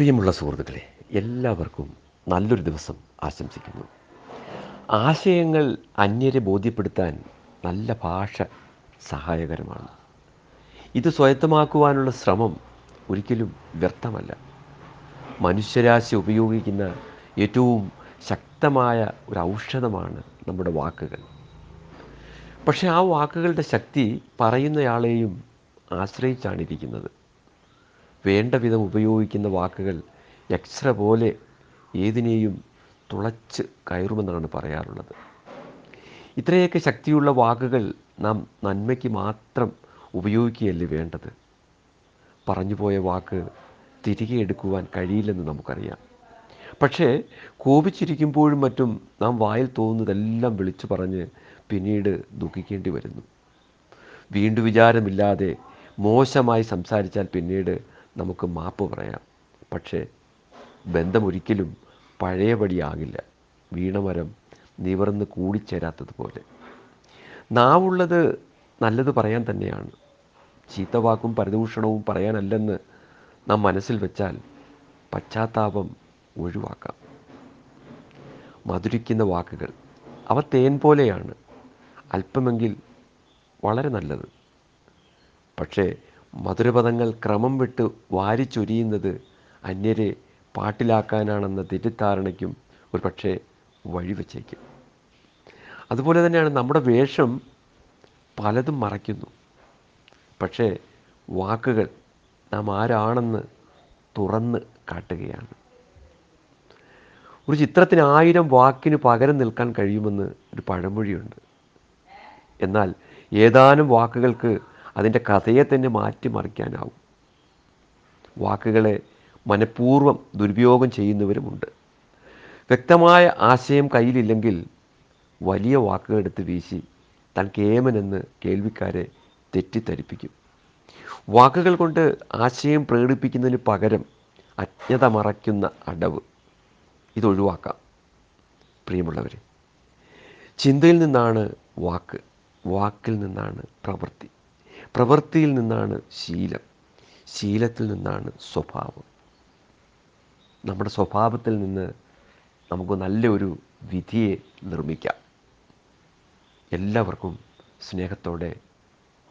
പ്രിയമുള്ള സുഹൃത്തുക്കളെ എല്ലാവർക്കും നല്ലൊരു ദിവസം ആശംസിക്കുന്നു. ആശയങ്ങൾ അന്യരെ ബോധ്യപ്പെടുത്താൻ നല്ല ഭാഷ സഹായകരമാണ്. ഇത് സ്വയത്തമാക്കുവാനുള്ള ശ്രമം ഒരിക്കലും വ്യർത്ഥമല്ല. മനുഷ്യരാശി ഉപയോഗിക്കുന്ന ഏറ്റവും ശക്തമായ ഒരു ഔഷധമാണ് നമ്മുടെ വാക്കുകൾ. പക്ഷേ ആ വാക്കുകളുടെ ശക്തി പറയുന്നയാളെയും ആശ്രയിച്ചാണ് ഇരിക്കുന്നത് വേണ്ട വിധം ഉപയോഗിക്കുന്ന വാക്കുകൾ എക്സ്ര പോലെ ഏതിനെയും തുളച്ച് കയറുമെന്നാണ് പറയാറുള്ളത്. ഇത്രയൊക്കെ ശക്തിയുള്ള വാക്കുകൾ നാം നന്മയ്ക്ക് മാത്രം ഉപയോഗിക്കുകയല്ലേ വേണ്ടത്? പറഞ്ഞു പോയ വാക്ക് തിരികെ എടുക്കുവാൻ കഴിയില്ലെന്ന് നമുക്കറിയാം. പക്ഷേ കോപിച്ചിരിക്കുമ്പോഴും മറ്റും നാം വായിൽ തോന്നുന്നതെല്ലാം വിളിച്ചു പറഞ്ഞ് പിന്നീട് ദുഃഖിക്കേണ്ടി വരുന്നു. വീണ്ടും വിചാരമില്ലാതെ മോശമായി സംസാരിച്ചാൽ പിന്നീട് നമുക്ക് മാപ്പ് പറയാം. പക്ഷേ ബന്ധമൊരിക്കലും പഴയപടിയാകില്ല. വീണമരം നിവർന്ന് കൂടിച്ചേരാത്തതുപോലെ. നാവുള്ളത് നല്ലത് പറയാൻ തന്നെയാണ്. ചീത്തവാക്കും പരദൂഷണവും പറയാനല്ലെന്ന് നാം മനസ്സിൽ വെച്ചാൽ പശ്ചാത്താപം ഒഴിവാക്കാം. മധുരിക്കുന്ന വാക്കുകൾ അവ തേൻ പോലെയാണ്. അല്പമെങ്കിൽ വളരെ നല്ലത്. പക്ഷേ മധുരപദങ്ങൾ ക്രമം വിട്ട് വാരിച്ചൊരിയുന്നത് അന്യരെ പാട്ടിലാക്കാനാണെന്ന തെറ്റിദ്ധാരണയ്ക്കും ഒരു പക്ഷേ വഴിവെച്ചേക്കും അതുപോലെ തന്നെയാണ് നമ്മുടെ വേഷം പലതും മറയ്ക്കുന്നു. പക്ഷേ വാക്കുകൾ നാം ആരാണെന്ന് തുറന്ന് കാട്ടുകയാണ്. ഒരു ചിത്രത്തിന് ആയിരം വാക്കിന് പകരം നിൽക്കാൻ കഴിയുമെന്ന് ഒരു പഴമൊഴിയുണ്ട്. എന്നാൽ ഏതാനും വാക്കുകൾക്ക് അതിന്റെ കഥയെ തന്നെ മാറ്റിമറിക്കാനാവും. വാക്കുകളെ മനഃപൂർവം ദുരുപയോഗം ചെയ്യുന്നവരുമുണ്ട്. വ്യക്തമായ ആശയം കയ്യിലില്ലെങ്കിൽ വലിയ വാക്കുകൾ എടുത്ത് വീശി താൻ കേമനെന്ന് കേൾവിക്കാരെ തെറ്റിദ്ധരിപ്പിക്കും. വാക്കുകൾ കൊണ്ട് ആശയം പ്രകടിപ്പിക്കുന്നതിന് പകരം അജ്ഞത മറയ്ക്കുന്ന അടവ്. ഇതൊഴിവാക്കാം. പ്രിയമുള്ളവർ ചിന്തയിൽ നിന്നാണ് വാക്ക് വാക്കിൽ നിന്നാണ് പ്രവൃത്തി. പ്രവൃത്തിയിൽ നിന്നാണ് ശീലം. ശീലത്തിൽ നിന്നാണ് സ്വഭാവം. നമ്മുടെ സ്വഭാവത്തിൽ നിന്ന് നമുക്ക് നല്ലൊരു വിധിയെ നിർമ്മിക്കാം. എല്ലാവർക്കും സ്നേഹത്തോടെ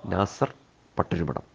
നാസർ പട്ടുരുമടം